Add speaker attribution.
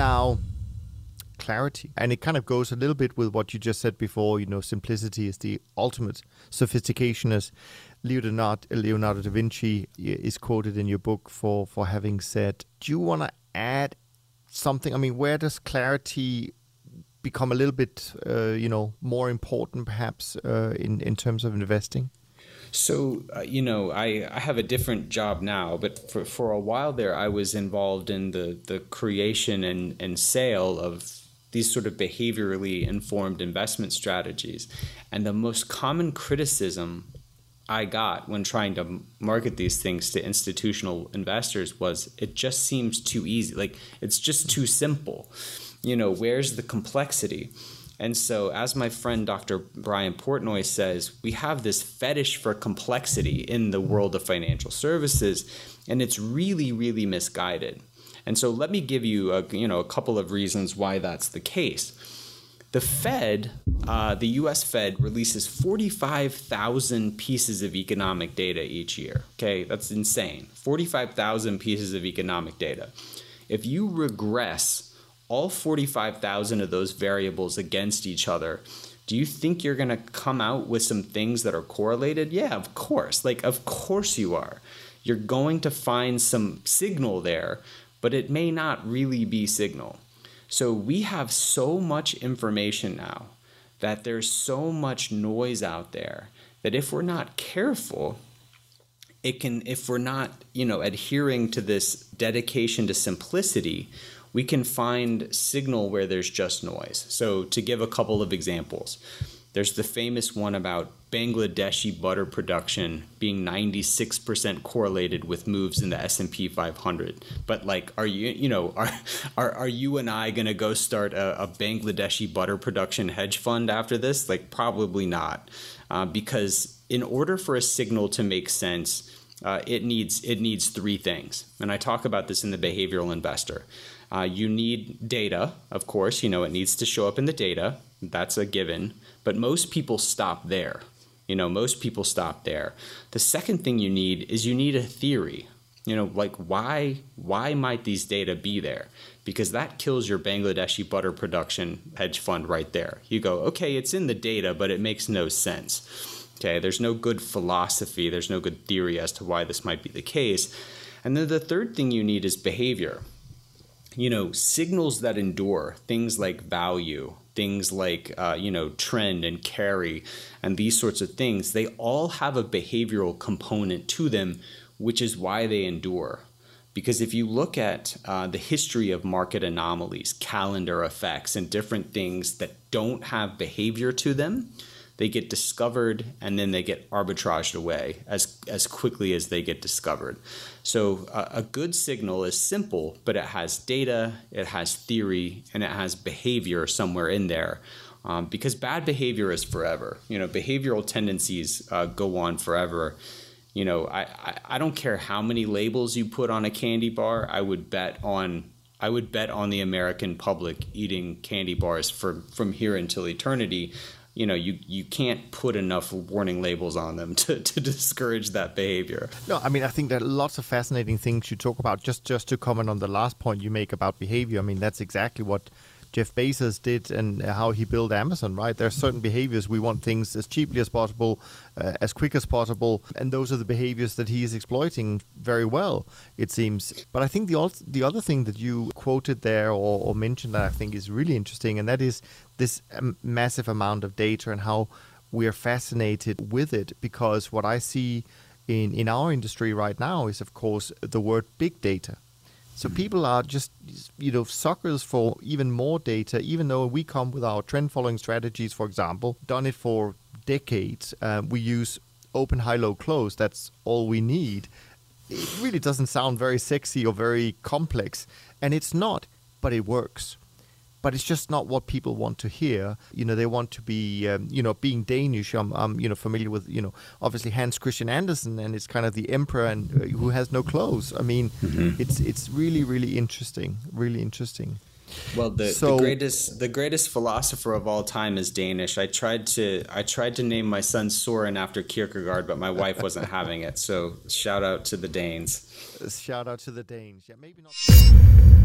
Speaker 1: Now, clarity. And it kind of goes a little bit with what you just said before. You know, simplicity is the ultimate sophistication, as Leonardo, Leonardo da Vinci is quoted in your book for, for having said. Do you want to add something? I mean, where does clarity become a little bit, uh, you know, more important perhaps uh, in, in terms of investing?
Speaker 2: So, uh, you know, I, I have a different job now, but for, for a while there, I was involved in the, the creation and, and sale of these sort of behaviorally informed investment strategies. And the most common criticism I got when trying to market these things to institutional investors was it just seems too easy. Like, it's just too simple. You know, where's the complexity? And so, as my friend Dr. Brian Portnoy says, we have this fetish for complexity in the world of financial services, and it's really, really misguided. And so, let me give you a, you know, a couple of reasons why that's the case. The Fed, uh, the US Fed, releases 45,000 pieces of economic data each year. Okay, that's insane. 45,000 pieces of economic data. If you regress all 45,000 of those variables against each other, do you think you're going to come out with some things that are correlated? Yeah, of course. Like, of course you are. You're going to find some signal there, but it may not really be signal. So, we have so much information now that there's so much noise out there that if we're not careful, it can, if we're not, you know, adhering to this dedication to simplicity, we can find signal where there's just noise. So to give a couple of examples, there's the famous one about Bangladeshi butter production being 96% correlated with moves in the S&P 500. But like are you you know are are, are you and I going to go start a, a, Bangladeshi butter production hedge fund after this? Like probably not. Uh, because in order for a signal to make sense, uh, it needs it needs three things. And I talk about this in the behavioral investor. Uh, you need data, of course, you know, it needs to show up in the data. That's a given. But most people stop there. You know, most people stop there. The second thing you need is you need a theory. You know, like why why might these data be there? Because that kills your Bangladeshi butter production hedge fund right there. You go, okay, it's in the data, but it makes no sense. Okay, there's no good philosophy, there's no good theory as to why this might be the case. And then the third thing you need is behavior you know, signals that endure, things like value, things like, uh, you know, trend and carry, and these sorts of things, they all have a behavioral component to them, which is why they endure. Because if you look at uh, the history of market anomalies, calendar effects, and different things that don't have behavior to them, they get discovered and then they get arbitraged away as, as quickly as they get discovered. So, uh, a good signal is simple, but it has data, it has theory, and it has behavior somewhere in there. Um, because bad behavior is forever. You know, behavioral tendencies uh, go on forever. You know, I, I, I don't care how many labels you put on a candy bar. I would bet on I would bet on the American public eating candy bars for from here until eternity you know you you can't put enough warning labels on them to, to discourage that behavior.
Speaker 1: No i mean i think there are lots of fascinating things you talk about. Just just to comment on the last point you make about behavior i mean that's exactly what Jeff Bezos did and how he built Amazon, right? There are certain behaviors. We want things as cheaply as possible, uh, as quick as possible, and those are the behaviors that he is exploiting very well, it seems. But I think the the other thing that you quoted there or, or mentioned that I think is really interesting, and that is this um, massive amount of data and how we are fascinated with it. Because what I see in in our industry right now is, of course, the word big data so people are just, you know, suckers for even more data, even though we come with our trend following strategies, for example, done it for decades. Uh, we use open, high, low, close. That's all we need. It really doesn't sound very sexy or very complex. And it's not, but it works but it's just not what people want to hear. You know, they want to be, um, you know, being Danish. I'm, I'm, you know, familiar with, you know, obviously Hans Christian Andersen, and it's kind of the emperor and uh, who has no clothes. I mean, mm-hmm. it's it's really really interesting, really interesting.
Speaker 2: Well, the, so, the greatest the greatest philosopher of all time is Danish. I tried to I tried to name my son Soren after Kierkegaard, but my wife wasn't having it. So shout out to the Danes.
Speaker 1: Shout out to the Danes. Yeah, maybe not.